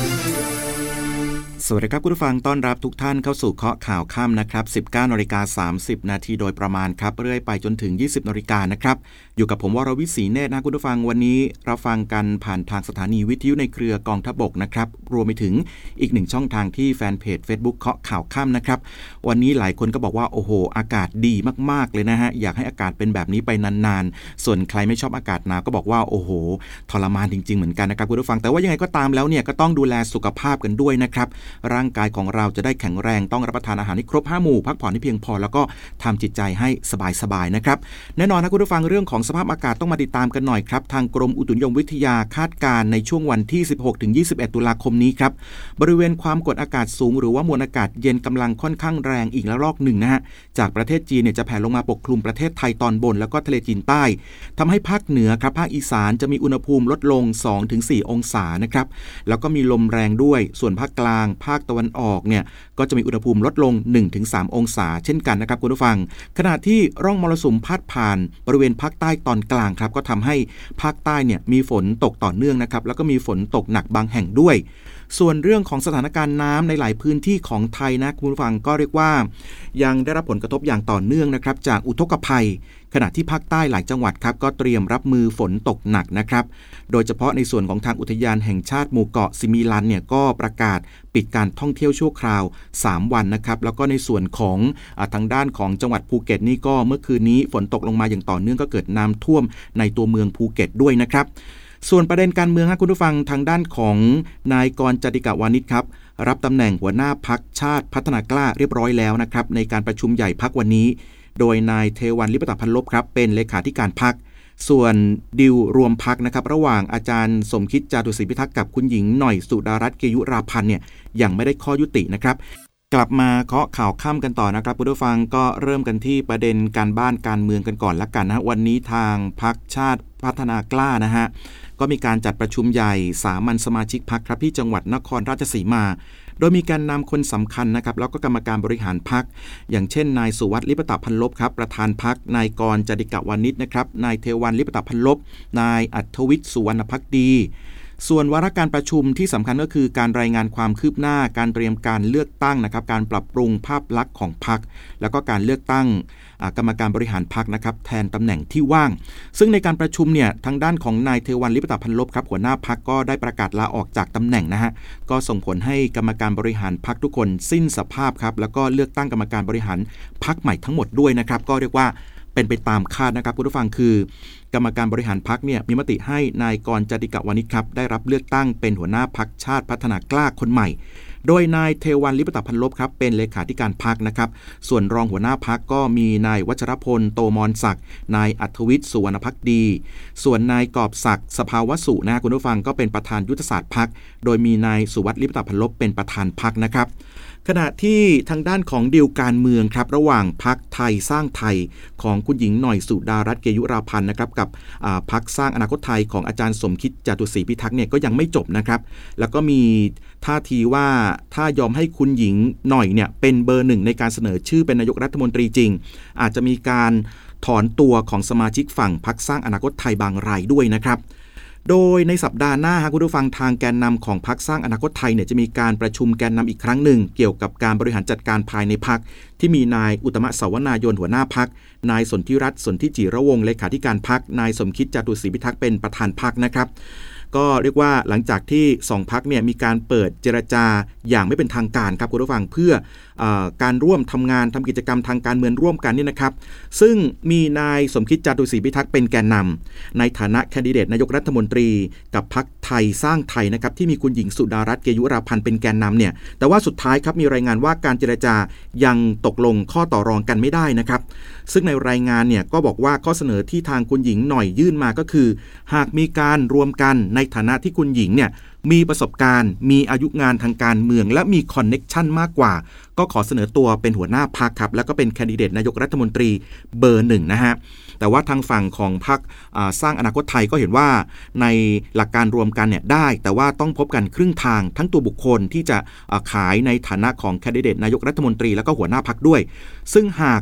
ส วัสดีครับคุณผู้ฟังต้อนรับทุกท่านเข้าสู่เคาะข่าวค่ำนะครับ 19นาฬิกา30 นาทีโดยประมาณครับ เรื่อยไปจนถึง 20นาฬิกานะครับ อยู่กับผมวรวิศีเนตรนะคุณผู้ฟังวันนี้เราฟังกันผ่านทางสถานีวิทยุในเครือกองทพบกนะครับ รวมไปถึงอีกหนึ่งช่องทางที่แฟนเพจ Facebook เคาะข่าวค่ำนะครับ วันนี้หลายคนก็บอกว่าโอ้โห อากาศดีมากๆเลยนะฮะอยากให้อากาศเป็นแบบนี้ไปนานๆ ส่วนใครไม่ชอบอากาศหนาวก็บอกว่าโอ้โหทรมานจริง ๆเหมือนกันนะครับคุณผู้ฟังแต่ว่ายังไงก็ตามแล้วเนี่ยก็ต้องดูแลสุขภาพกันด้วยนะครับร่างกายของเราจะได้แข็งแรงต้องรับประทานอาหารให้ครบห้าหมู่พักผ่อนให้เพียงพอแล้วก็ทำจิตใจให้สบายๆนะครับแน่นอนนะคุณผู้ฟังเรื่องของสภาพอากาศต้องมาติดตามกันหน่อยครับทางกรมอุตุนิยมวิทยาคาดการณ์ในช่วงวันที่ 16-21 ตุลาคมนี้ครับบริเวณความกดอากาศสูง หรือว่ามวลอากาศเย็นกำลังค่อนข้างแรงอีกแล้วลอกหนึ่งนะฮะจากประเทศจีนเนี่ยจะแผ่ลงมาปกคลุมประเทศไทยตอนบน แล้วก็ทะเลจีนใต้ทำให้ภาคเหนือครับภาคอีสานจะมีอุณหภูมิลดลง 2-4 องศานะครับแล้วก็มีลมแรงด้วยส่วนภาคกลางภาาคตะวันออกเนี่ยก็จะมีอุณหภูมิลดลง 1-3 องศา เช่นกันนะครับคุณผู้ฟัง ขณะที่ร่องมรสุมพาดผ่านบริเวณภาคใต้ตอนกลางครับก็ทำให้ภาคใต้เนี่ยมีฝนตกต่อเนื่องนะครับแล้วก็มีฝนตกหนักบางแห่งด้วย ส่วนเรื่องของสถานการณ์น้ำในหลายพื้นที่ของไทยนะคุณผู้ฟังก็เรียกว่า ยังได้รับผลกระทบอย่างต่อเนื่องนะครับจากอุทกภัย ขณะที่ภาคใต้หลายจังหวัดครับก็เตรียมรับมือฝนตกหนักนะครับ โดยเฉพาะในส่วนของทางอุทยานแห่งชาติหมู่เกาะซิมิลันเนี่ยก็ประกาศปิดการท่องเที่ยวชั่วคราว 3 วันนะครับ แล้วก็ในส่วนของอทางด้านของจังหวัดภูเก็ตนี่ก็เมื่อคืนนี้ฝนตกลงมาอย่างต่อเนื่องก็เกิดน้ำท่วมในตัวเมืองภูเก็ตด้วยนะครับ ส่วนประเด็นการเมืองครับคุณผู้ฟังทางด้านของนายกรจติกาวานิชครับรับตำแหน่งหัวหน้าพักชาติพัฒนากล้าเรียบร้อยแล้วนะครับในการประชุมใหญ่พักวันนี้ โดยนายเทวันลิปตพันลบครับเป็นเลขาธิการพัก ส่วนดิวรวมพักนะครับระหว่างอาจารย์สมคิดจาตุศรีพิทักษ์กับคุณหญิงหน่อยสุดารัตน์เกยุราพันธ์เนี่ยยังไม่ได้ข้อยุตินะครับกลับมาเคาะข่าวค่ำกันต่อนะครับผู้ฟังก็เริ่มกันที่ประเด็นการบ้านการเมืองกันก่อนละกันนะวันนี้ทางพักชาติพัฒนากล้านะฮะก็มีการจัดประชุมใหญ่สามัญสมาชิกพักครับที่จังหวัดนครราชสีมาโดยมีการนำคนสำคัญนะครับแล้วก็กรรมการบริหารพัก อย่างเช่น นายสุวัสดิ์ลิปตะพันลบครับประธานพักนายกรจดิกะวานิชนะครับนายเทวันลิปตะพันลบนายอัธวิทย์สุวรรณพักดี ส่วนวาระการประชุมที่สำคัญก็คือการรายงานความคืบหน้าการเตรียมการเลือกตั้งนะครับ การปรับปรุงภาพลักษณ์ของพรรคแล้วก็การเลือกตั้งกรรมการบริหารพรรคนะครับ แทนตำแหน่งที่ว่าง ซึ่งในการประชุมเนี่ยทางด้านของนายเทวันลิปตาพันลบครับหัวหน้าพรรคก็ได้ประกาศลาออกจากตำแหน่งนะฮะก็ส่งผลให้กรรมการบริหารพรรคทุกคนสิ้นสภาพครับแล้วก็เลือกตั้งกรรมการบริหารพรรคใหม่ทั้งหมดด้วยนะครับก็เรียกว่าเป็นไปตามคาดนะครับคุณผู้ฟังคือ กรรมการบริหารพักเนี่ยมีมติให้นายกรจติกะวานิชครับได้รับเลือกตั้งเป็นหัวหน้าพักชาติพัฒนากล้าคนใหม่ โดยนายเทวันลิปตพันลบครับเป็นเลขาธิการพักนะครับ ส่วนรองหัวหน้าพักก็มีนายวัชรพลโตมอนศักดิ์นายอัธวิทย์สุวรรณพักดี ส่วนนายกอบศักดิ์สภาวสุนะคุณผู้ฟังก็เป็นประธานยุทธศาสตร์พักโดยมีนายสุวัสดิ์ลิปตพันลบเป็นประธานพักนะครับ ขณะที่ทางด้านของดีลการเมืองครับ ระหว่างพักไทยสร้างไทยของคุณหญิงหน่อยสุดารัตน์เกยุราพันธ์นะครับกับพักสร้างอนาคตไทยของอาจารย์สมคิดจตุศรีพิทักษ์เนี่ยก็ยังไม่จบนะครับ แล้วก็มีท่าทีว่าถ้ายอมให้คุณหญิงหน่อยเนี่ยเป็นเบอร์หนึ่งในการเสนอชื่อเป็นนายกรัฐมนตรีจริง อาจจะมีการถอนตัวของสมาชิกฝั่งพักสร้างอนาคตไทยบางรายด้วยนะครับ โดยในสัปดาห์หน้าฮะคุณผู้ฟังทางแกนนำของพักสร้างอนาคตไทยเนี่ยจะมีการประชุมแกนนำอีกครั้งหนึ่ง เกี่ยวกับการบริหารจัดการภายในพักที่มีนายอุตมะสาวนายนหัวหน้าพัก นายสนธิรัตน์สนธิจิระวงศ์เลขาธิการพักนายสมคิดจตุศรีพิทักษ์เป็นประธานพักนะครับก็เรียกว่าหลังจากที่สองพักเนี่ยมีการเปิดเจรจาอย่างไม่เป็นทางการครับคุณผู้ฟังเพื่อ การร่วมทำงานทำกิจกรรมทางการเมืองร่วมกันนี่นะครับ ซึ่งมีนายสมคิดจตุศรีพิทักษ์เป็นแกนนำในฐานะแคนดิเดตนายกรัฐมนตรี กับพักไทยสร้างไทยนะครับที่มีคุณหญิงสุดารัตน์เกยุราพันธ์เป็นแกนนำเนี่ยแต่ว่าสุดท้ายครับมีรายงานว่าการเจรจายังตกลงข้อต่อรองกันไม่ได้นะครับซึ่งในรายงานเนี่ยก็บอกว่าข้อเสนอที่ทางคุณหญิงหน่อยยื่นมาก็คือ หากมีการรวมกันในฐานะที่คุณหญิงเนี่ย มีประสบการณ์ มีอายุงานทางการเมือง และมี connection มากกว่า ก็ขอเสนอตัวเป็นหัวหน้าพรรคครับ แล้วก็เป็นแคนดิเดตนายกรัฐมนตรีเบอร์หนึ่งนะฮะแต่ว่าทางฝั่งของพรรคสร้างอนาคตไทยก็เห็นว่าในหลักการรวมกันเนี่ยได้ แต่ว่าต้องพบกันครึ่งทางทั้งตัวบุคคลที่จะขายในฐานะของแคนดิเดตนายกรัฐมนตรีแล้วก็หัวหน้าพรรคด้วย ซึ่งหาก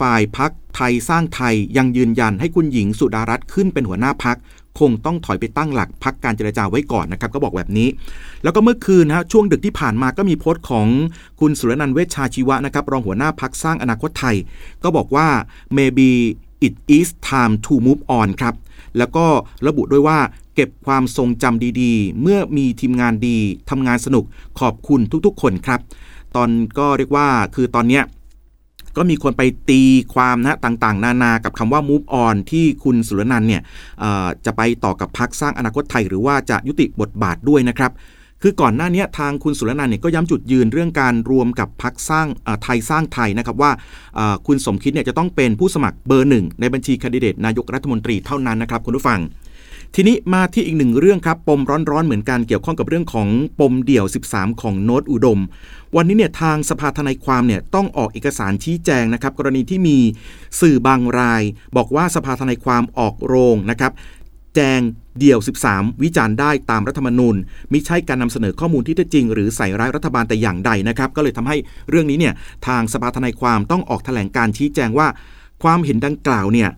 ฝ่ายพักไทยสร้างไทยยังยืนยันให้คุณหญิงสุดารัตน์ขึ้นเป็นหัวหน้าพัก คงต้องถอยไปตั้งหลักพักการเจรจาไว้ก่อนนะครับก็บอกแบบนี้ แล้วก็เมื่อคืนนะช่วงดึกที่ผ่านมาก็มีโพสต์ของคุณสุรนันท์เวชชาชีวะนะครับรองหัวหน้าพักสร้างอนาคตไทย ก็บอกว่า maybe it is time to move on ครับแล้วก็ระบุด้วยว่าเก็บความทรงจำดีๆ เมื่อมีทีมงานดีทำงานสนุกขอบคุณทุกๆ คนครับ ตอนก็เรียกว่าคือตอนเนี้ย ก็มีคนไปตีความนะต่างๆ นานากับคำว่า move on ที่คุณสุรนันเนี่ยจะไปต่อกับพักสร้างอนาคตไทย หรือว่าจะยุติบทบาทด้วยนะครับคือก่อนหน้านี้ทางคุณสุรนันเนี่ยก็ย้ำจุดยืนเรื่องการรวมกับพักสร้างไทยสร้างไทยนะครับว่าคุณสมคิดเนี่ยจะต้องเป็นผู้สมัครเบอร์หนึ่งในบัญชีคนดิเดตนายกรัฐมนตรีเท่านั้นนะครับคุณผู้ฟัง ทีนี้มาที่อีกหนึ่งเรื่องครับ ปมร้อนๆเหมือนกันเกี่ยวข้องกับเรื่องของปมเดี่ยว 13 ของโน้ตอุดม วันนี้เนี่ยทางสภาทนายความเนี่ยต้องออกเอกสารชี้แจงนะครับ กรณีที่มีสื่อบางราย บอกว่าสภาทนายความออกโรงนะครับแจงเดี่ยว 13 วิจารณ์ได้ตามรัฐธรรมนูญมิใช่การนำเสนอข้อมูลที่แท้จริง หรือใส่ร้ายรัฐบาลแต่อย่างใดนะครับ ก็เลยทำให้เรื่องนี้เนี่ยทางสภาทนายความต้องออกแถลงการชี้แจงว่า ความเห็นดังกล่าวเนี่ย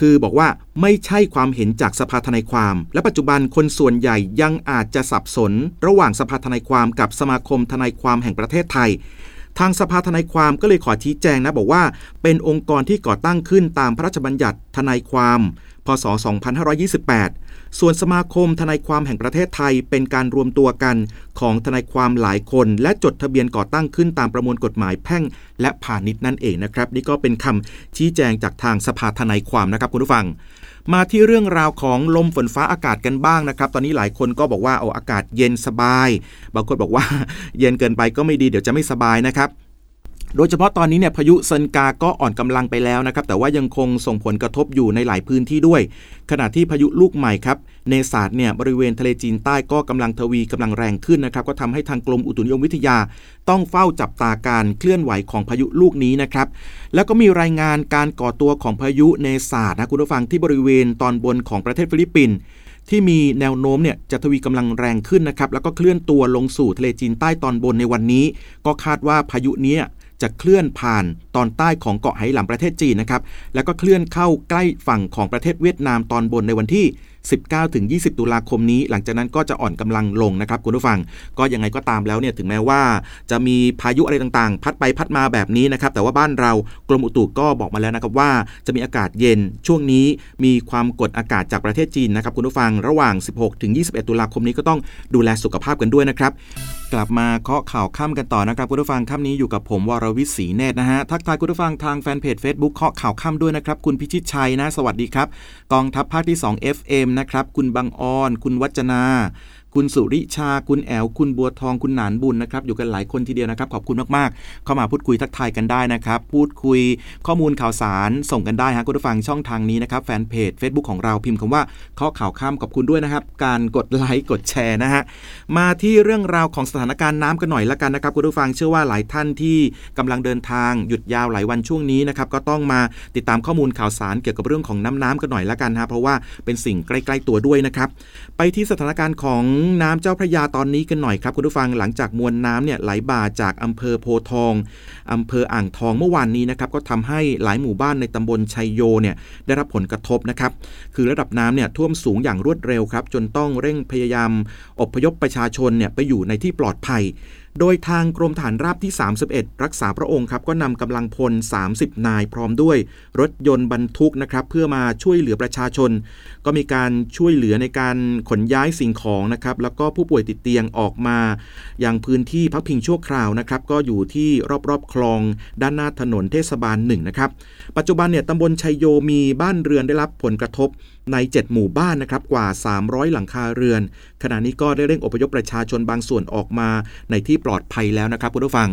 คือบอกว่าไม่ใช่ความเห็นจากสภาทนายความ และปัจจุบันคนส่วนใหญ่ยังอาจจะสับสน ระหว่างสภาทนายความกับสมาคมทนายความแห่งประเทศไทย ทางสภาทนายความก็เลยขอชี้แจงนะบอกว่า เป็นองค์กรที่ก่อตั้งขึ้นตามพระราชบัญญัติทนายความ พศ 2528 ส่วนสมาคมทนายความแห่งประเทศไทยเป็นการรวมตัวกันของทนายความหลายคน และจดทะเบียนก่อตั้งขึ้นตามประมวลกฎหมายแพ่ง และพาณิชย์นั่นเองนะครับ นี่ก็เป็นคำชี้แจงจากทางสภาทนายความนะครับคุณผู้ฟัง มาที่เรื่องราวของลมฝนฟ้าอากาศกันบ้างนะครับ ตอนนี้หลายคนก็บอกว่าโอ้อากาศเย็นสบาย บางคนบอกว่า เย็นเกินไปก็ไม่ดีเดี๋ยวจะไม่สบายนะครับ โดยเฉพาะตอนนี้เนี่ยพายุเซินกาก็อ่อนกำลังไปแล้วนะครับ แต่ว่ายังคงส่งผลกระทบอยู่ในหลายพื้นที่ด้วย ขณะที่พายุลูกใหม่ครับเนศาสเนี่ยบริเวณทะเลจีนใต้ก็กำลังทวีกำลังแรงขึ้นนะครับ ก็ทำให้ทางกรมอุตุนิยมวิทยา ต้องเฝ้าจับตาการเคลื่อนไหวของพายุลูกนี้นะครับ แล้วก็มีรายงานการก่อตัวของพายุเนศาสนะคุณผู้ฟังที่บริเวณตอนบนของประเทศฟิลิปปินส์ที่มีแนวโน้มเนี่ยจะทวีกำลังแรงขึ้นนะครับแล้วก็เคลื่อนตัวลงสู่ทะเลจีนใต้ตอนบนในวันนี้ ก็คาดว่าพายุนี้ จะเคลื่อนผ่านตอนใต้ของเกาะไหหลำประเทศจีนนะครับ แล้วก็เคลื่อนเข้าใกล้ฝั่งของประเทศเวียดนามตอนบนในวันที่19-20 ตุลาคมนี้ หลังจากนั้นก็จะอ่อนกำลังลงนะครับคุณผู้ฟัง ก็ยังไงก็ตามแล้วเนี่ยถึงแม้ว่า จะมีพายุอะไรต่างๆ พัดไปพัดมาแบบนี้นะครับแต่ว่าบ้านเรากรมอุตุก็บอกมาแล้วนะครับว่าจะมีอากาศเย็นช่วงนี้มีความกดอากาศจากประเทศจีนนะครับคุณผู้ฟังระหว่าง 16-21 ตุลาคมนี้ก็ต้องดูแลสุขภาพกันด้วยนะครับกลับมาเคาะข่าวค่ำกันต่อนะครับคุณผู้ฟังค่ำนี้อยู่กับผมวรวิศีเนตรนะฮะทักทายคุณผู้ฟังทางแฟนเพจ Facebook เคาะข่าวค่ำด้วยนะครับคุณพิชิตชัยนะ สวัสดีครับกองทัพภาคที่ 2 FM นะครับ คุณบางออน คุณวัจนา คุณสุริชา คุณแอลคุณบัวทอง คุณหนานบุญนะครับ อยู่กันหลายคนทีเดียวนะครับ ขอบคุณมากๆ เข้ามาพูดคุยทักทายกันได้นะครับ พูดคุยข้อมูลข่าวสารส่งกันได้ฮะคุณผู้ฟังช่องทางนี้นะครับ แฟนเพจ Facebook ของเราพิมพ์คำว่าข้อข่าวข้ามขอบคุณด้วยนะครับ การกดไลค์กดแชร์นะฮะ มาที่เรื่องราวของสถานการณ์น้ำกันหน่อยละกันนะครับคุณผู้ฟังเชื่อว่าหลายท่านที่กำลังเดินทางหยุดยาวหลายวันช่วงนี้นะครับก็ต้องมาติดตามข้อมูลข่าวสารเกี่ยวกับเรื่องของน้ำน้ำกันหน่อยละกันฮะเพราะว่าเป็นสิ่งใกล้ ๆตัวด้วยนะครับไปที่สถานการณ์ของน้ำเจ้าพระยาตอนนี้กันหน่อยครับคุณผู้ฟังหลังจากมวลน้ำเนี่ยไหลบ่าจากอำเภอโพทองอำเภออ่างทองเมื่อวานนี้นะครับก็ทำให้หลายหมู่บ้านในตำบลชัยโยเนี่ยได้รับผลกระทบนะครับคือระดับน้ำเนี่ยท่วมสูงอย่างรวดเร็วครับจนต้องเร่งพยายาม อพยพประชาชนเนี่ยไปอยู่ในที่ปลอดภัย โดยทางกรมฐานราบที่ 31 รักษาพระองค์ครับก็นำกำลังพล 30 นายพร้อมด้วย รถยนต์บรรทุกนะครับเพื่อมาช่วยเหลือประชาชน ก็มีการช่วยเหลือในการขนย้ายสิ่งของนะครับแล้วก็ผู้ป่วยติดเตียงออกมาอย่างพื้นที่พักพิงชั่วคราวนะครับก็อยู่ที่รอบๆคลองด้านหน้าถนนเทศบาลหนึ่งนะครับปัจจุบันเนี่ยตำบลชัยโยมีบ้านเรือนได้รับผลกระทบ ใน 7 หมู่บ้านนะครับกว่า 300 หลังคาเรือน ขณะนี้ก็ได้เร่งอพยพประชาชนบางส่วนออกมาในที่ปลอดภัยแล้วนะครับคุณผู้ฟัง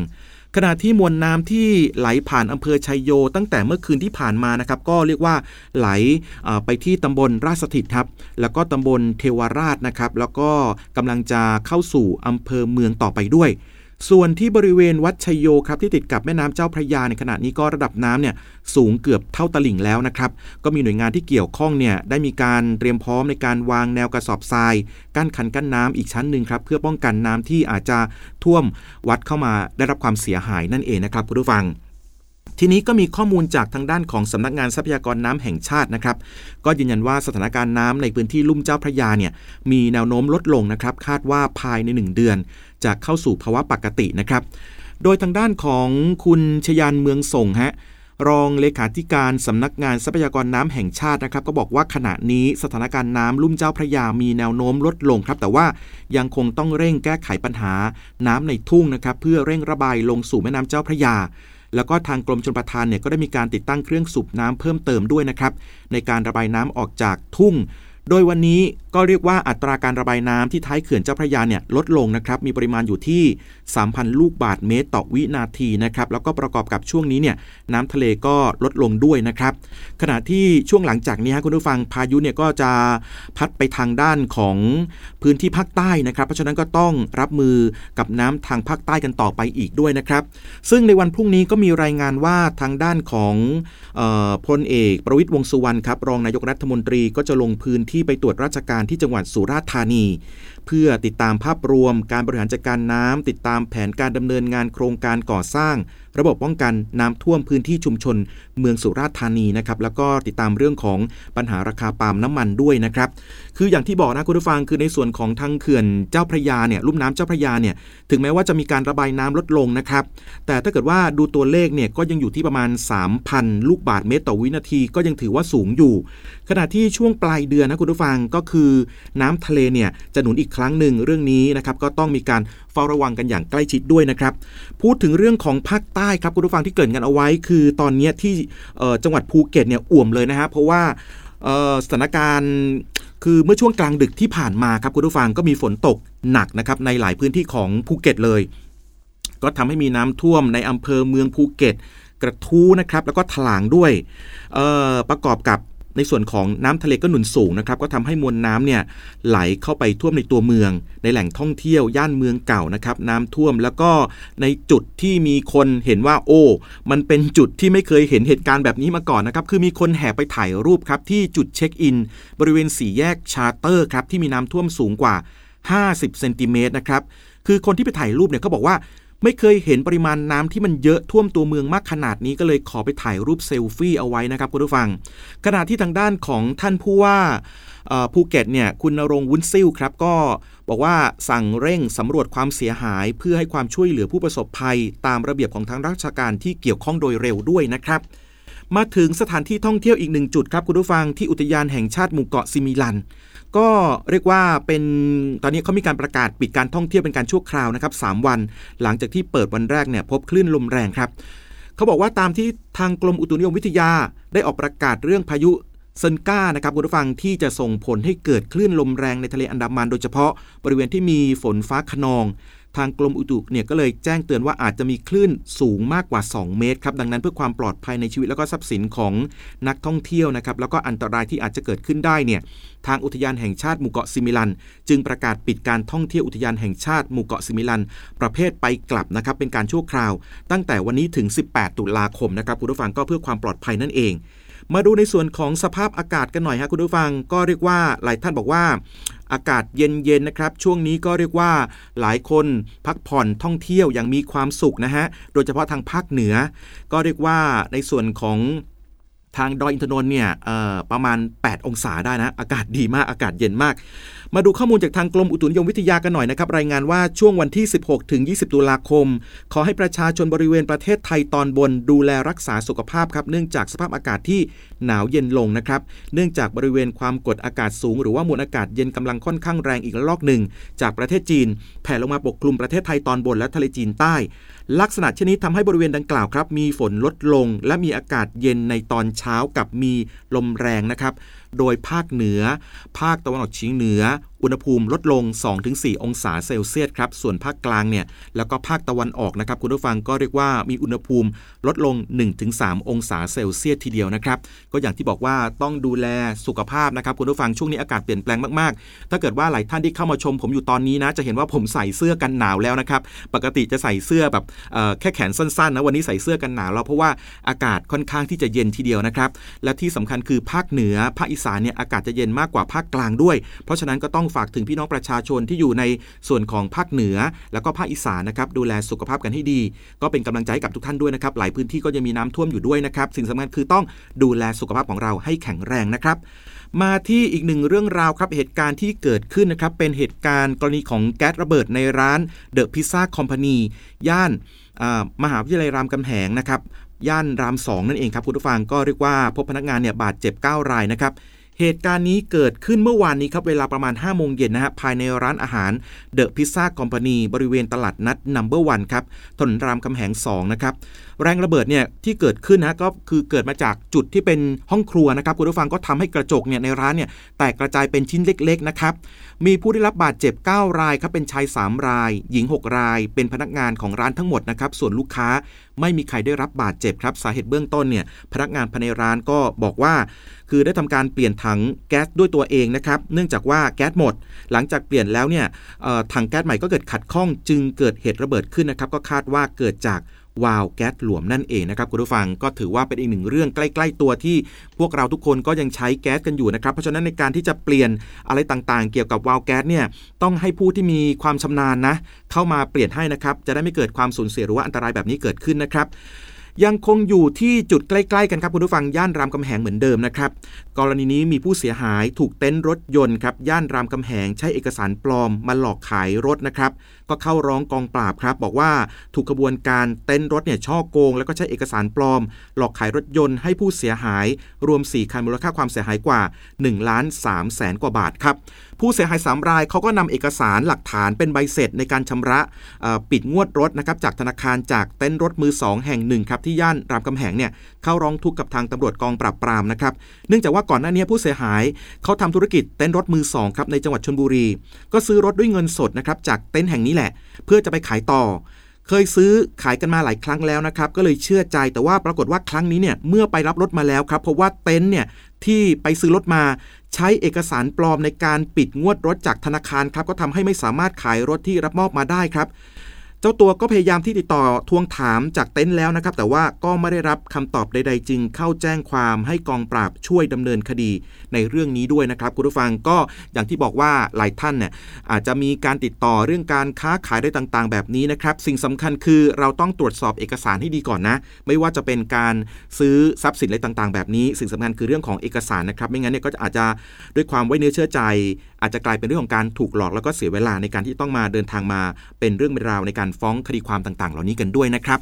ขณะที่มวลน้ำที่ไหลผ่านอำเภอชัยโย ตั้งแต่เมื่อคืนที่ผ่านมานะครับ ก็เรียกว่าไหลไปที่ตำบลราชสถิตครับแล้วก็ตำบลเทวราชนะครับ แล้วก็กำลังจะเข้าสู่อำเภอเมืองต่อไปด้วย ส่วนที่บริเวณวัดชยโยครับที่ติดกับแม่น้ำเจ้าพระยาในขณะนี้ก็ระดับน้ำเนี่ยสูงเกือบเท่าตลิ่งแล้วนะครับ ก็มีหน่วยงานที่เกี่ยวข้องเนี่ยได้มีการเตรียมพร้อมในการวางแนวกระสอบทรายกั้นคันกั้นน้ำอีกชั้นหนึ่งครับเพื่อป้องกันน้ำที่อาจจะท่วมวัดเข้ามาได้รับความเสียหายนั่นเองนะครับคุณผู้ฟัง ทีนี้ก็มีข้อมูลจากทางด้านของสำนักงานทรัพยากรน้ำแห่งชาตินะครับก็ยืนยันว่าสถานการณ์น้ำในพื้นที่ลุ่มเจ้าพระยาเนี่ยมีแนวโน้มลดลงนะครับคาดว่าภายใน 1 เดือนจะเข้าสู่ภาวะปกตินะครับ โดยทางด้านของคุณชยานเมืองส่งฮะรองเลขาธิการสำนักงานทรัพยากรน้ำแห่งชาตินะครับ ก็บอกว่าขณะนี้สถานการณ์น้ำลุ่มเจ้าพระยามีแนวโน้มลดลงครับ แต่ว่ายังคงต้องเร่งแก้ไขปัญหาน้ำในทุ่งนะครับ เพื่อเร่งระบายลงสู่แม่น้ำเจ้าพระยา แล้วก็ทางกรมชลประทานเนี่ยก็ได้มีการติดตั้งเครื่องสูบน้ำเพิ่มเติมด้วยนะครับในการระบายน้ำออกจากทุ่ง โดยวันนี้ก็เรียกว่าอัตราการระบายน้ำที่ท้ายเขื่อนเจ้าพระยาเนี่ยลดลงนะครับ มีปริมาณอยู่ที่ 3,000 ลูกบาทเมตรต่อวินาทีนะครับ แล้วก็ประกอบกับช่วงนี้เนี่ยน้ำทะเลก็ลดลงด้วยนะครับ ขณะที่ช่วงหลังจากนี้คุณผู้ฟังพายุเนี่ยก็จะพัดไปทางด้านของพื้นที่ภาคใต้นะครับ เพราะฉะนั้นก็ต้องรับมือกับน้ำทางภาคใต้กันต่อไปอีกด้วยนะครับ ซึ่งในวันพรุ่งนี้ก็มีรายงานว่าทางด้านของพลเอก ประวิตยวงสุวรรณครับรองนายกรัฐมนตรีก็จะลงพื้นที่ที่ไปตรวจราชการที่จังหวัดสุราษฎร์ธานี เพื่อติดตามภาพรวมการบริหารจัดการน้ำติดตามแผนการดำเนินงานโครงการก่อสร้าง ระบบป้องกันน้ำท่วมพื้นที่ชุมชน เมืองสุราษฎร์ธานีนะครับแล้วก็ติดตามเรื่องของปัญหาราคาปาล์มน้ำมันด้วยนะครับคืออย่างที่บอกนะคุณผู้ฟังคือในส่วนของทางเขื่อนเจ้าพระยาเนี่ยลุ่มน้ำเจ้าพระยาเนี่ยถึงแม้ว่าจะมีการระบายน้ำลดลงนะครับแต่ถ้าเกิดว่าดูตัวเลขเนี่ยก็ยังอยู่ที่ประมาณ 3,000 ลูกบาทเมตรต่อวินาทีก็ยังถือว่าสูงอยู่ ขณะที่ช่วงปลายเดือนนะคุณผู้ฟังก็คือน้ำทะเลเนี่ยจะหนุนอีกครั้งหนึ่งเรื่องนี้นะครับก็ต้องมีการเฝ้าระวังกันอย่างใกล้ชิดด้วยนะครับพูดถึงเรื่องของภาคใต้ครับคุณผู้ฟังที่เกริ่นกันเอาไว้ คือตอนนี้ที่จังหวัดภูเก็ตเนี่ยอ่วมเลยนะฮะเพราะว่าสถานการณ์คือเมื่อช่วงกลางดึกที่ผ่านมาครับคุณผู้ฟังก็มีฝนตกหนักนะครับในหลายพื้นที่ของภูเก็ตเลย ก็ทำให้มีน้ำท่วมในอำเภอเมืองภูเก็ต กระทู้นะครับแล้วก็ถลางด้วยประกอบกับ ในส่วนของน้ำทะเลก็หนุนสูงนะครับก็ทำให้มวลน้ำเนี่ยไหลเข้าไปท่วมในตัวเมือง ในแหล่งท่องเที่ยวย่านเมืองเก่านะครับน้ำท่วมแล้วก็ในจุดที่มีคนเห็นว่าโอ้ มันเป็นจุดที่ไม่เคยเห็นเหตุการณ์แบบนี้มาก่อนนะครับคือมีคนแห่ไปถ่ายรูปครับที่จุดเช็คอิน บริเวณสี่แยกชาเตอร์ครับที่มีน้ำท่วมสูงกว่า 50 เซนติเมตรนะครับคือคนที่ไปถ่ายรูปเนี่ยเขาบอกว่า ไม่เคยเห็นปริมาณน้ำที่มันเยอะท่วมตัวเมืองมากขนาดนี้ก็เลยขอไปถ่ายรูปเซลฟี่เอาไว้นะครับคุณผู้ฟัง ขณะที่ทางด้านของท่านผู้ว่าภูเก็ตเนี่ยคุณณรงค์ วุ่นซิ้วครับก็บอกว่าสั่งเร่งสำรวจความเสียหาย เพื่อให้ความช่วยเหลือผู้ประสบภัย ตามระเบียบของทางราชการที่เกี่ยวข้องโดยเร็วด้วยนะครับ มาถึงสถานที่ท่องเที่ยวอีกหนึ่งจุดครับคุณผู้ฟังที่อุทยานแห่งชาติหมู่เกาะสิมิลัน ก็เรียกว่าเป็นตอนนี้เขามีการประกาศปิดการท่องเที่ยวเป็นการชั่วคราวนะครับ3วัน หลังจากที่เปิดวันแรกเนี่ยพบคลื่นลมแรงครับเขาบอกว่าตามที่ทางกรมอุตุนิยมวิทยาได้ออกประกาศเรื่องพายุเซนก้านะครับคุณผู้ฟังที่จะส่งผลให้เกิดคลื่นลมแรงในทะเลอันดามันโดยเฉพาะบริเวณที่มีฝนฟ้าขนอง ทางกรมอุตุเนี่ยก็เลยแจ้งเตือนว่าอาจจะมีคลื่นสูงมากกว่า 2 เมตรครับดังนั้นเพื่อความปลอดภัยในชีวิตแล้วก็ทรัพย์สินของนักท่องเที่ยวนะครับแล้วก็อันตรายที่อาจจะเกิดขึ้นได้เนี่ยทางอุทยานแห่งชาติหมู่เกาะซิมิลัน จึงประกาศปิดการท่องเที่ยวอุทยานแห่งชาติหมู่เกาะซิมิลัน ประเภทไปกลับนะครับเป็นการชั่วคราว ตั้งแต่วันนี้ถึง 18 ตุลาคมนะครับคุณผู้ฟังก็เพื่อความปลอดภัยนั่นเอง มาดูในส่วนของสภาพอากาศกันหน่อยฮะคุณผู้ฟังก็เรียกว่าหลายท่านบอกว่า อากาศเย็นๆนะครับ ช่วงนี้ก็เรียกว่าหลายคนพักผ่อนท่องเที่ยวอย่างมีความสุขนะฮะ โดยเฉพาะทางภาคเหนือ ก็เรียกว่าในส่วนของ ทางดอยอินทนนท์เนี่ยประมาณ 8 องศาได้นะ อากาศดีมาก อากาศเย็นมาก มาดูข้อมูลจากทางกรมอุตุนิยมวิทยากันหน่อยนะครับ รายงานว่าช่วงวันที่ 16 ถึง 20 ตุลาคม ขอให้ประชาชนบริเวณประเทศไทยตอนบนดูแลรักษาสุขภาพครับ เนื่องจากสภาพอากาศที่หนาวเย็นลงนะครับ เนื่องจากบริเวณความกดอากาศสูง หรือว่ามวลอากาศเย็นกำลังค่อนข้างแรงอีกระลอกหนึ่งจากประเทศจีน แผ่ลงมาปกคลุมประเทศไทยตอนบนและทะเลจีนใต้ลักษณะเช่นนี้ทำให้บริเวณดังกล่าวครับ มีฝนลดลง และมีอากาศเย็นในตอนเช้ากับมีลมแรงนะครับ โดยภาคเหนือ ภาคตะวันออกเฉียงเหนือ อุณหภูมิลดลง 2-4 องศาเซลเซียสครับ ส่วนภาคกลางเนี่ยแล้วก็ภาคตะวันออกนะครับคุณผู้ฟังก็เรียกว่ามีอุณหภูมิลดลง 1-3 องศาเซลเซียสทีเดียวนะครับ ก็อย่างที่บอกว่าต้องดูแลสุขภาพนะครับคุณผู้ฟังช่วงนี้อากาศเปลี่ยนแปลงมากๆ ถ้าเกิดว่าหลายท่านที่เข้ามาชม ผมอยู่ตอนนี้นะจะเห็นว่าผมใส่เสื้อกันหนาวแล้วนะครับปกติจะใส่เสื้อแบบแค่แขนสั้นๆนะวันนี้ใส่เสื้อกันหนาวแล้วเพราะว่าอากาศค่อนข้างที่จะเย็นทีเดียวนะครับและที่สำคัญคือภาคเหนือภาคอีสานเนี่ยอากาศจะเย็นมากกว่าภาคกลางด้วย เพราะฉะนั้นก็ต้องฝากถึงพี่น้องประชาชนที่อยู่ในส่วนของภาคเหนือ แล้วก็ภาคอีสานนะครับดูแลสุขภาพกันให้ดี ก็เป็นกำลังใจกับทุกท่านด้วยนะครับหลายพื้นที่ก็ยังมีน้ำท่วมอยู่ด้วยนะครับสิ่งสำคัญคือต้องดูแลสุขภาพของเราให้แข็งแรงนะครับมาที่อีกหนึ่งเรื่องราวครับเหตุการณ์ที่เกิดขึ้นนะครับเป็นเหตุการณ์กรณีของแก๊สระเบิดในร้านเดอะพิซซ่าคอมพานีย่านมหาวิทยาลัยรามคำแหงนะครับย่านรามสองนั่นเองครับคุณผู้ฟังก็เรียกว่าพบพนักงานเนี่ยบาดเจ็บ 9 รายนะครับ เหตุการณ์นี้เกิดขึ้นเมื่อวานนี้ครับ เวลาประมาณ 5 โมงเย็นนะฮะภายในร้านอาหารเดอะพิซซ่าคอมพานีบริเวณตลาดนัดนัมเบอร์วันครับถนนรามคำแหง 2 นะครับ แรงระเบิดเนี่ยที่เกิดขึ้นนะก็คือเกิดมาจากจุดที่เป็นห้องครัวนะครับคุณผู้ฟังก็ทำให้กระจกเนี่ยในร้านเนี่ยแตกกระจายเป็นชิ้นเล็กๆนะครับมีผู้ได้รับบาดเจ็บ 9 รายครับเป็นชาย 3 ราย หญิง 6 ราย เป็นพนักงานของร้านทั้งหมดนะครับส่วนลูกค้า ไม่มีใครได้รับบาดเจ็บครับสาเหตุเบื้องต้นเนี่ยพนักงานภายในร้านก็บอกว่า คือได้ทำการเปลี่ยนถังแก๊สด้วยตัวเองนะครับเนื่องจากว่าแก๊สหมด หลังจากเปลี่ยนแล้วเนี่ยถังแก๊สใหม่ก็เกิดขัดข้องจึงเกิดเหตุระเบิดขึ้นนะครับก็คาดว่าเกิดจาก วาล์วแก๊สหลวมนั่นเองนะครับคุณผู้ฟังก็ถือว่าเป็นอีกหนึ่งเรื่องใกล้ ๆ ตัวที่พวกเราทุกคนก็ยังใช้แก๊สกันอยู่นะครับเพราะฉะนั้นในการที่จะเปลี่ยนอะไรต่างๆ เกี่ยวกับวาล์วแก๊สเนี่ยต้องให้ผู้ที่มีความชำนาญนะ เข้ามาเปลี่ยนให้นะครับจะได้ไม่เกิดความสูญเสียหรือว่าอันตรายแบบนี้เกิดขึ้นนะครับ ยังคงอยู่ที่จุดใกล้ๆกันครับคุณผู้ฟังย่านรามคำแหงเหมือนเดิมนะครับกรณีนี้มีผู้เสียหายถูกเต็นท์รถยนต์ครับย่านรามคำแหงใช้เอกสารปลอมมาหลอกขายรถนะครับก็เข้าร้องกองปราบครับ บอกว่าถูกขบวนการเต้นรถเนี่ยช่อโกง แล้วก็ใช้เอกสารปลอม หลอกขายรถยนต์ให้ผู้เสียหาย รวม 4 คันมูลค่าความเสียหายกว่า1ล้าน3แสนกว่าบาทครับผู้เสียหาย3รายเขาก็นำเอกสารหลักฐานเป็นใบเสร็จในการชำระปิดงวดรถนะครับจากธนาคารจากเต้นรถมือ 2 แห่งหนึ่งครับที่ย่านรามคำแหงเนี่ยเข้าร้องทุกข์กับทางตำรวจกองปราบปรามนะครับเนื่องจากว่าก่อนหน้านี้ผู้เสียหายเขาทำธุรกิจเต้นรถมือ2ครับในจังหวัดชนบุรี ก็ซื้อรถด้วยเงินสดนะครับจากเต้นแห่งนี้แหละ เพื่อจะไปขายต่อเคยซื้อขายกันมาหลายครั้งแล้วนะครับ ก็เลยเชื่อใจแต่ว่าปรากฏว่าครั้งนี้เนี่ยเมื่อไปรับรถมาแล้วครับเพราะว่าเต็นท์เนี่ยที่ไปซื้อรถมา ใช้เอกสารปลอมในการปิดงวดรถจากธนาคารครับก็ทำให้ไม่สามารถขายรถที่รับมอบมาได้ครับ จ้าตัวก็พยายามที่ติดต่อทวงถามจากเต็นท์แล้วนะครับ แต่ว่าก็ไม่ได้รับคำตอบใด ๆ จึงเข้าแจ้งความให้กองปราบช่วยดำเนินคดีในเรื่องนี้ด้วยนะครับ คุณผู้ฟังก็อย่างที่บอกว่าหลายท่านเนี่ยอาจจะมีการติดต่อเรื่องการค้าขายได้ต่างๆ แบบนี้นะครับ สิ่งสำคัญคือเราต้องตรวจสอบเอกสารให้ดีก่อนนะ ไม่ว่าจะเป็นการซื้อทรัพย์สินอะไรต่างๆ แบบนี้ สิ่งสำคัญคือเรื่องของเอกสารนะครับ ไม่งั้นเนี่ยก็อาจจะด้วยความไว้เนื้อเชื่อใจ อาจจะกลายเป็นเรื่องของการถูกหลอกแล้วก็เสียเวลาในการที่ต้องมาเดินทางมา เป็นเรื่องเป็นราวในการฟ้องคดีความต่าง ๆ เหล่านี้กันด้วยนะครับ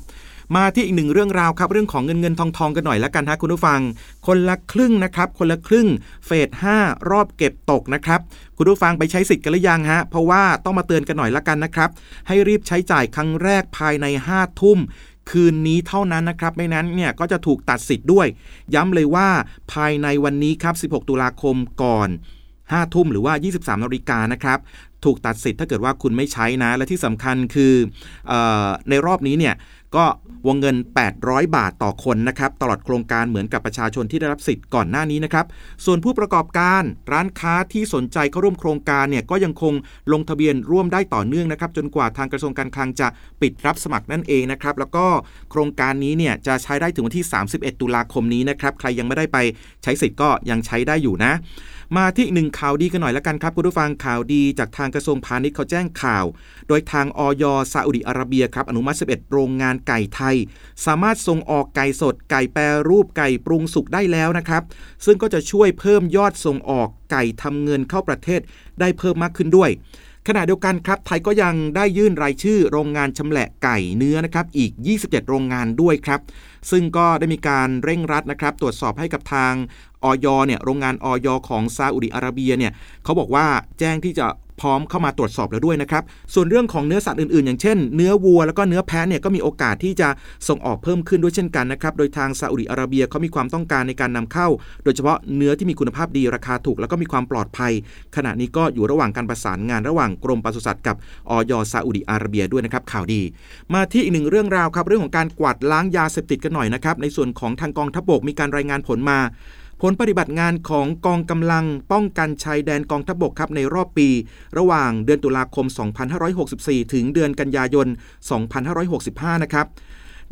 มาที่อีกหนึ่งเรื่องราวครับ เรื่องของเงินเงินทองทองกันหน่อยแล้วกันฮะคุณผู้ฟัง คนละครึ่งนะครับ คนละครึ่งเฟส5รอบเก็บตกนะครับ คุณผู้ฟังไปใช้สิทธิ์กันหรือยังฮะ เพราะว่าต้องมาเตือนกันหน่อยละกันนะครับ ให้รีบใช้จ่ายครั้งแรกภายใน 5 ทุ่มคืนนี้เท่านั้นนะครับ ไม่นั้นเนี่ยก็จะถูกตัดสิทธิ์ด้วย ย้ำเลยว่าภายในวันนี้ครับ 16 ตุลาคมก่อน 5 ทุ่มหรือว่า 23นาฬิกานะครับถูกตัดสิทธิ์ถ้าเกิดว่าคุณไม่ใช้นะ และที่สำคัญคืออในรอบนี้เนี่ยก็ วงเงิน 800 บาทต่อคนนะครับ ตลอดโครงการเหมือนกับประชาชนที่ได้รับสิทธิ์ก่อนหน้านี้นะครับ ส่วนผู้ประกอบการร้านค้าที่สนใจเข้าร่วมโครงการเนี่ยก็ยังคงลงทะเบียนร่วมได้ต่อเนื่องนะครับ จนกว่าทางกระทรวงการคลังจะปิดรับสมัครนั่นเองนะครับ แล้วก็โครงการนี้เนี่ยจะใช้ได้ถึงวันที่ 31 ตุลาคมนี้นะครับ ใครยังไม่ได้ไปใช้สิทธิ์ก็ยังใช้ได้อยู่นะ มาที่หนึ่งข่าวดีกันหน่อยล้วกันครับคุณผู้ฟังข่าวดีจากทางกระทรวงพาณิชย์เขาแจ้งข่าว โดยทางออยซาอุดิอาระเบียครับอนุมัติ 11 โรงงานไก่ไทยสามารถส่งออกไก่สด ไก่แปรรูปไก่ปรุงสุกได้แล้วนะครับ ซึ่งก็จะช่วยเพิ่มยอดส่งออกไก่ทำเงินเข้าประเทศได้เพิ่มมากขึ้นด้วย ขณะเดียวกันครับ ไทยก็ยังได้ยื่นรายชื่อโรงงานชำแหละไก่เนื้อนะครับอีก 27 โรงงานด้วยครับ ซึ่งก็ได้มีการเร่งรัดนะครับตรวจสอบให้กับทางออยเนี่ยโรงงานออยของซาอุดิอาระเบียเนี่ยเขาบอกว่าแจ้งที่จะ พร้อมเข้ามาตรวจสอบแล้วด้วยนะครับส่วนเรื่องของเนื้อสัตว์อื่นๆ อย่างเช่น เนื้อวัวแล้วก็เนื้อแพะเนี่ยก็มีโอกาสที่จะส่งออกเพิ่มขึ้นด้วยเช่นกันนะครับโดยทางซาอุดิอาระเบียเขามีความต้องการในการนำเข้า โดยเฉพาะเนื้อที่มีคุณภาพดีราคาถูกแล้วก็มีความปลอดภัย ขณะนี้ก็อยู่ระหว่างการประสานงานระหว่างกรมปศุสัตว์กับออยซาอุดิอาระเบียด้วยนะครับข่าวดี มาที่อีกหนึ่งเรื่องราวครับเรื่องของการกวาดล้างยาเสพติดกันหน่อยนะครับในส่วนของทางกองทัพบกมีการรายงานผลมา ผลปฏิบัติงานของกองกำลังป้องกันชายแดนกองทัพบกครับในรอบปี ระหว่างเดือนตุลาคม 2564 ถึงเดือนกันยายน 2565 นะครับ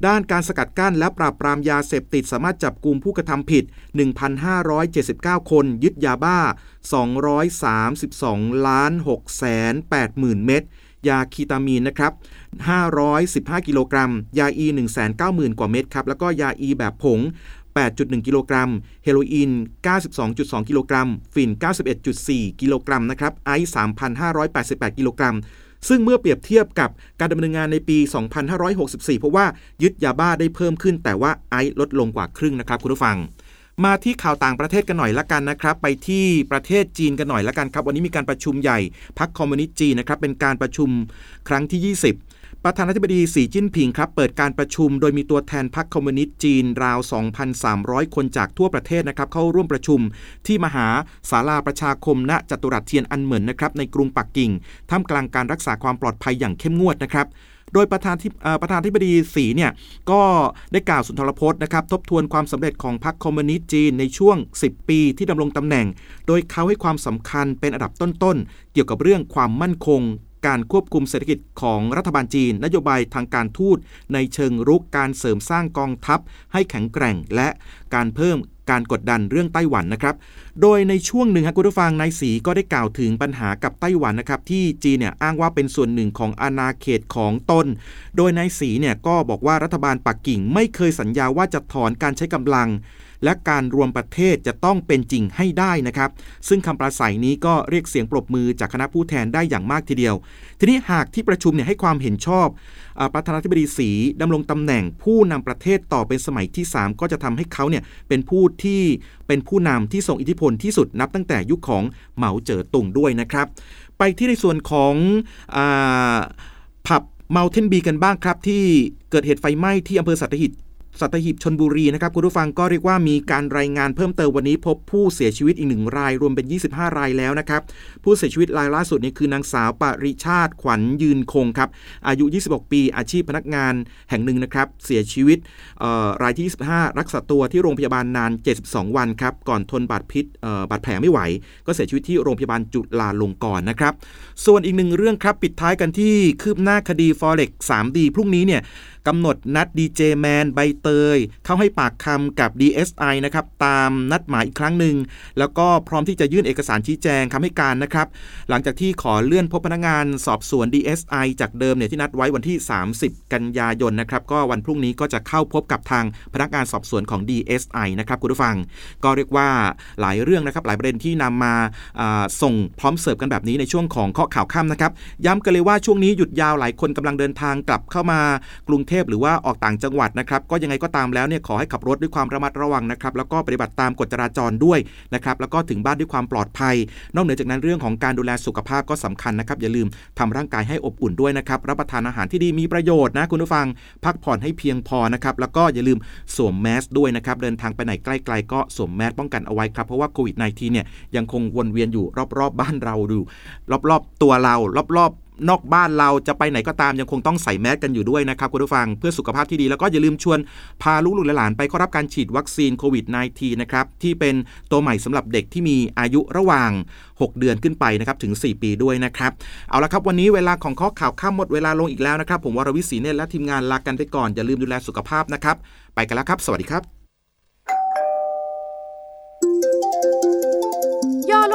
ด้านการสกัดกั้นและปราบปรามยาเสพติดสามารถจับกลุ่มผู้กระทำผิด 1,579 คน ยึดยาบ้า 232 ล้าน6แสน80,000เม็ด ยาคีตามีนนะครับ 515 กิโลกรัม ยาอี 190,000 กว่าเม็ดครับ แล้วก็ยาอีแบบผง 8.1 กิโลกรัม เฮโรอีน 92.2 กิโลกรัม ฝิ่น 91.4 กิโลกรัมนะครับไอซ์3,588 กิโลกรัม ซึ่งเมื่อเปรียบเทียบกับการดำเนินงานในปี 2564 เพราะว่ายึดยาบ้าได้เพิ่มขึ้น แต่ว่าไอซ์ลดลงกว่าครึ่งนะครับคุณผู้ฟังมาที่ข่าวต่างประเทศกันหน่อยละกันนะครับ ไปที่ประเทศจีนกันหน่อยละกันครับ วันนี้มีการประชุมใหญ่พรรคคอมมิวนิสต์จีนนะครับเป็นการประชุมครั้งที่ 20 ประธานาธิบดีสีจิ้นผิงครับ เปิดการประชุมโดยมีตัวแทนพรรคคอมมิวนิสต์จีนราว 2,300 คนจากทั่วประเทศนะครับ เข้าร่วมประชุมที่มหาศาลาประชาคมณจัตุรัสเทียนอันเหมินนะครับในกรุงปักกิ่ง ท่ามกลางการรักษาความปลอดภัยอย่างเข้มงวดนะครับโดยประธานที่ประธานาธิบดีสีเนี่ยก็ได้กล่าวสุนทรพจน์นะครับทบทวนความสำเร็จของพรรคคอมมิวนิสต์จีนในช่วง 10 ปีที่ดำรงตำแหน่ง โดยเขาให้ความสำคัญเป็นอันดับต้นๆ เกี่ยวกับเรื่องความมั่นคง การควบคุมเศรษฐกิจของรัฐบาลจีน นโยบายทางการทูตในเชิงรุกการเสริมสร้างกองทัพ ให้แข็งแกร่งและการเพิ่มการกดดันเรื่องไต้หวันนะครับ โดยในช่วงหนึ่งครับคุณผู้ฟังนายสีก็ได้กล่าวถึงปัญหากับไต้หวันนะครับ ที่จีนเนี่ยอ้างว่าเป็นส่วนหนึ่งของอาณาเขตของตน โดยนายสีเนี่ยก็บอกว่ารัฐบาลปักกิ่งไม่เคยสัญญาว่าจะถอนการใช้กำลัง และการรวมประเทศจะต้องเป็นจริงให้ได้นะครับ ซึ่งคำปราศัยนี้ก็เรียกเสียงปรบมือจากคณะผู้แทนได้อย่างมากทีเดียว ทีนี้หากที่ประชุมเนี่ยให้ความเห็นชอบอประธานาธิบดีสีดำรงตำแหน่งผู้นำประเทศต่อเป็นสมัยที่ 3 ก็จะทำให้เขาเนี่ยเป็นผู้ที่เป็นผู้นำที่ทรงอิทธิพลที่สุดนับตั้งแต่ยุคของเหมาเจ๋อตุงด้วยนะครับ ไปที่ในส่วนของอผับเมาเทนบีกันบ้างครับ ที่เกิดเหตุไฟไหม้ที่อำเภอสัตหีบ สัตหีบชนบุรีนะครับคุณผู้ฟังก็เรียกว่ามีการรายงานเพิ่มเติมวันนี้พบผู้เสียชีวิตอีกหนึ่งรายรวมเป็น 25 รายแล้วนะครับผู้เสียชีวิตรายล่าสุดนี่คือนางสาวปริชาติขวัญยืนคงครับอายุ 26 ปีอาชีพพนักงานแห่งหนึ่งนะครับเสียชีวิตรายที่ 25 รักษาตัวที่โรงพยาบาลนาน 72 วันครับก่อนทนบาดพิษบาดแผลไม่ไหว ก็เสียชีวิตที่โรงพยาบาลจุฬาลงกรณ์นะครับส่วนอีกหนึ่งเรื่องครับปิดท้ายกันที่คืบหน้าคดี Forex 3D พรุ่งนี้เนี่ยกำหนดนัดดีเจแมนใบเตย เข้าให้ปากคำกับ DSI นะครับตามนัดหมายอีกครั้งหนึ่งแล้วก็พร้อมที่จะยื่นเอกสารชี้แจงคำให้การนะครับ หลังจากที่ขอเลื่อนพบพนักงานสอบสวน DSI จากเดิมเนี่ยที่นัดไว้วันที่ 30 กันยายนนะครับก็วันพรุ่งนี้ก็จะเข้าพบกับทางพนักงานสอบสวนของ DSI นะครับคุณผู้ฟัง ก็เรียกว่าหลายเรื่องนะครับหลายประเด็นที่นำมาส่งพร้อมเสิร์ฟกันแบบนี้ในช่วงของข้อข่าวค่ำนะครับย้ำกันเลยว่าช่วงนี้หยุดยาวหลายคนกำลังเดินทางกลับเข้ามากรุงเทพหรือว่าออกต่างจังหวัดนะครับก็ยังไงก็ตามแล้วเนี่ยขอให้ขับรถด้วยความระมัดระวังนะครับแล้วก็ปฏิบัติตามกฎจราจรด้วยนะครับแล้วก็ถึงบ้านด้วยความปลอดภัย นอกเหนือจากนั้นเรื่องของการดูแลสุขภาพก็สำคัญนะครับอย่าลืมทำร่างกายให้อบอุ่นด้วยนะครับรับประทานอาหารที่ดีมีประโยชน์นะคุณผู้ฟัง พักผ่อนให้เพียงพอนะครับแล้วก็อย่าลืมสวมแมสด้วยนะครับเดินทางไปไหนใกล้ๆก็สวมแมสป้องกันเอาไว้ครับเพราะว่าโควิด -19 เนี่ยยังคงวนเวียนอยู่รอบๆบบ้านเราดูรอบๆตัวเรารอบๆ นอกบ้านเราจะไปไหนก็ตามยังคงต้องใส่แมสกันอยู่ด้วยนะครับคุณผู้ฟังเพื่อสุขภาพที่ดี แล้วก็อย่าลืมชวนพาลูกหลานไปเข้ารับการฉีดวัคซีนโควิด -19 นะครับที่เป็นตัวใหม่สำหรับเด็กที่มีอายุระหว่าง 6 เดือนขึ้นไปนะครับถึง 4 ปีด้วยนะครับเอาละครับวันนี้เวลาของข้อข่าวข้ามหมดเวลาลงอีกแล้วนะครับ ผมวรวิศีเนตและทีมงานลากันไปก่อนอย่าลืมดูแลสุขภาพนะครับไปกันแล้วครับ สวัสดีครับ